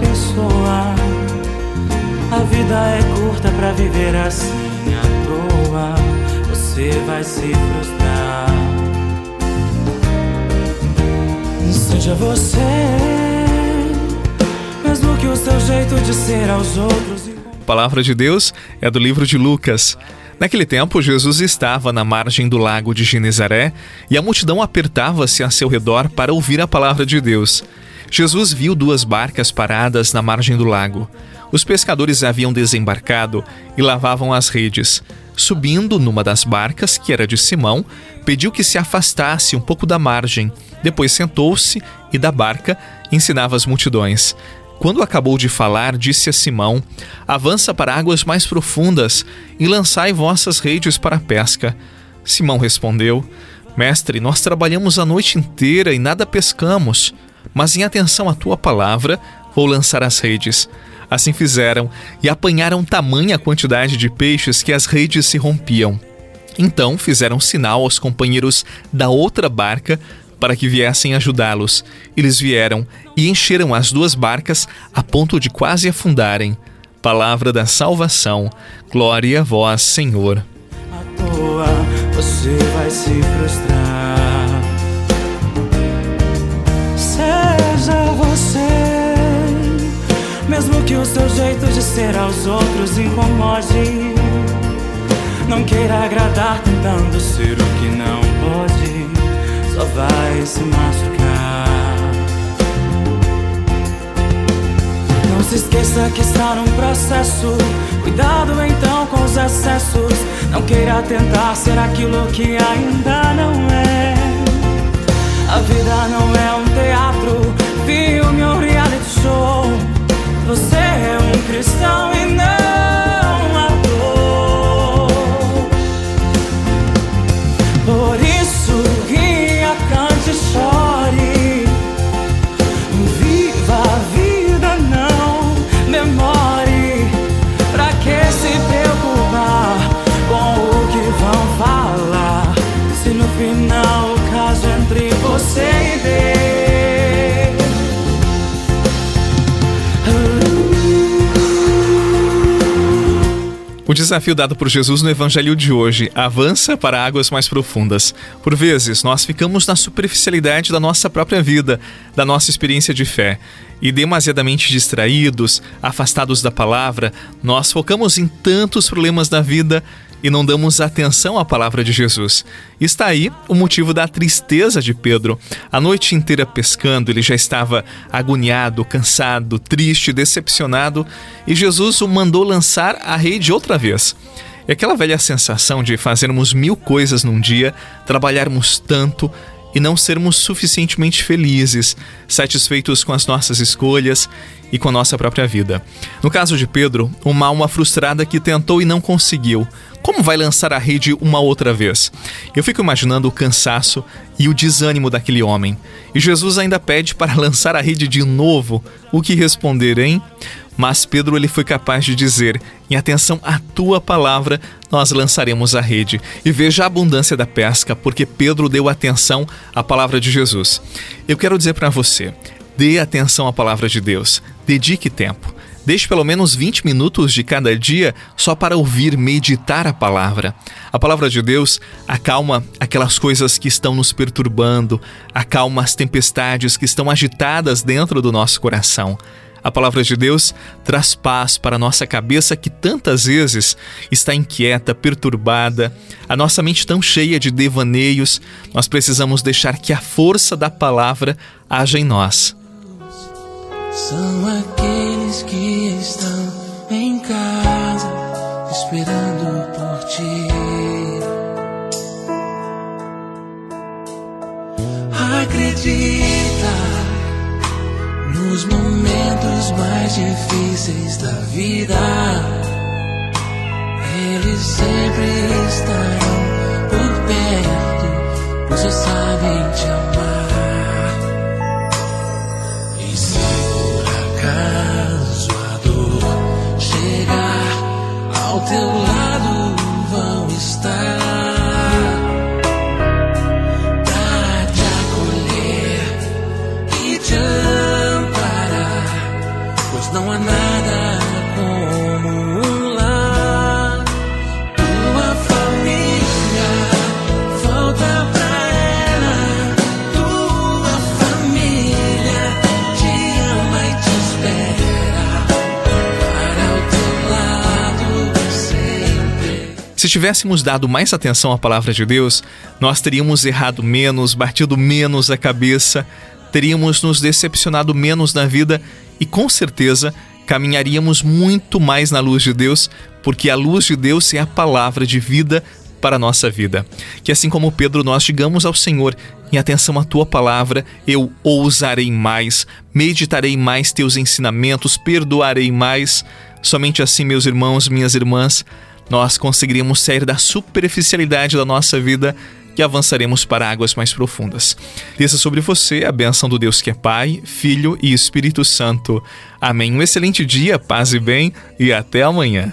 pessoa. A vida é curta pra viver assim à toa. Você vai se frustrar. Seja você, mesmo que o seu jeito de ser aos outros. Palavra de Deus é do livro de Lucas. Naquele tempo, Jesus estava na margem do lago de Genezaré e a multidão apertava-se a seu redor para ouvir a palavra de Deus. Jesus viu duas barcas paradas na margem do lago. Os pescadores haviam desembarcado e lavavam as redes. Subindo numa das barcas, que era de Simão, pediu que se afastasse um pouco da margem. Depois sentou-se e da barca ensinava as multidões. Quando acabou de falar, disse a Simão: Avança para águas mais profundas e lançai vossas redes para a pesca. Simão respondeu: Mestre, nós trabalhamos a noite inteira e nada pescamos, mas em atenção à tua palavra, vou lançar as redes. Assim fizeram e apanharam tamanha quantidade de peixes que as redes se rompiam. Então fizeram sinal aos companheiros da outra barca para que viessem ajudá-los. Eles vieram e encheram as duas barcas a ponto de quase afundarem. Palavra da salvação. Glória a vós, Senhor. À toa você vai se frustrar. Seja você, mesmo que o seu jeito de ser aos outros incomode. Não queira agradar tentando ser o que não pode só vai se machucar. Não se esqueça que está num processo. Cuidado então com os excessos. Não queira tentar ser aquilo que ainda não é. A vida não é um teatro, viu mio oriale solo desafio dado por Jesus no Evangelho de hoje avança para águas mais profundas. Por vezes, nós ficamos na superficialidade da nossa própria vida, da nossa experiência de fé. E demasiadamente distraídos, afastados da palavra, nós focamos em tantos problemas da vida e não damos atenção à palavra de Jesus. Está aí o motivo da tristeza de Pedro. A noite inteira pescando, ele já estava agoniado, cansado, triste, decepcionado, e Jesus o mandou lançar a rede outra vez. E aquela velha sensação de fazermos mil coisas num dia, trabalharmos tanto e não sermos suficientemente felizes, satisfeitos com as nossas escolhas e com a nossa própria vida. No caso de Pedro, uma alma frustrada que tentou e não conseguiu. Como vai lançar a rede uma outra vez? Eu fico imaginando o cansaço e o desânimo daquele homem. E Jesus ainda pede para lançar a rede de novo. O que responder, hein? Mas Pedro ele foi capaz de dizer: em atenção à tua palavra, nós lançaremos a rede. E veja a abundância da pesca, porque Pedro deu atenção à palavra de Jesus. Eu quero dizer para você: dê atenção à palavra de Deus, dedique tempo. Deixe pelo menos 20 minutos de cada dia só para ouvir, meditar a palavra. A palavra de Deus acalma aquelas coisas que estão nos perturbando, acalma as tempestades que estão agitadas dentro do nosso coração. A palavra de Deus traz paz para a nossa cabeça que tantas vezes está inquieta, perturbada, a nossa mente tão cheia de devaneios. Nós precisamos deixar que a força da palavra haja em nós. São aqueles que estão em casa esperando momentos mais difíceis da vida, eles sempre estarão por perto, pois só sabem te amar. E se por acaso a dor chegar ao teu lado, Se tivéssemos dado mais atenção à palavra de Deus, nós teríamos errado menos, batido menos a cabeça, teríamos nos decepcionado menos na vida e com certeza caminharíamos muito mais na luz de Deus, porque a luz de Deus é a palavra de vida para a nossa vida. Que assim como Pedro, nós digamos ao Senhor: em atenção à tua palavra, eu ousarei mais, meditarei mais teus ensinamentos, perdoarei mais. Somente assim, meus irmãos, minhas irmãs, nós conseguiríamos sair da superficialidade da nossa vida e avançaremos para águas mais profundas. Desça sobre você a benção do Deus que é Pai, Filho e Espírito Santo. Amém. Um excelente dia, paz e bem, e até amanhã.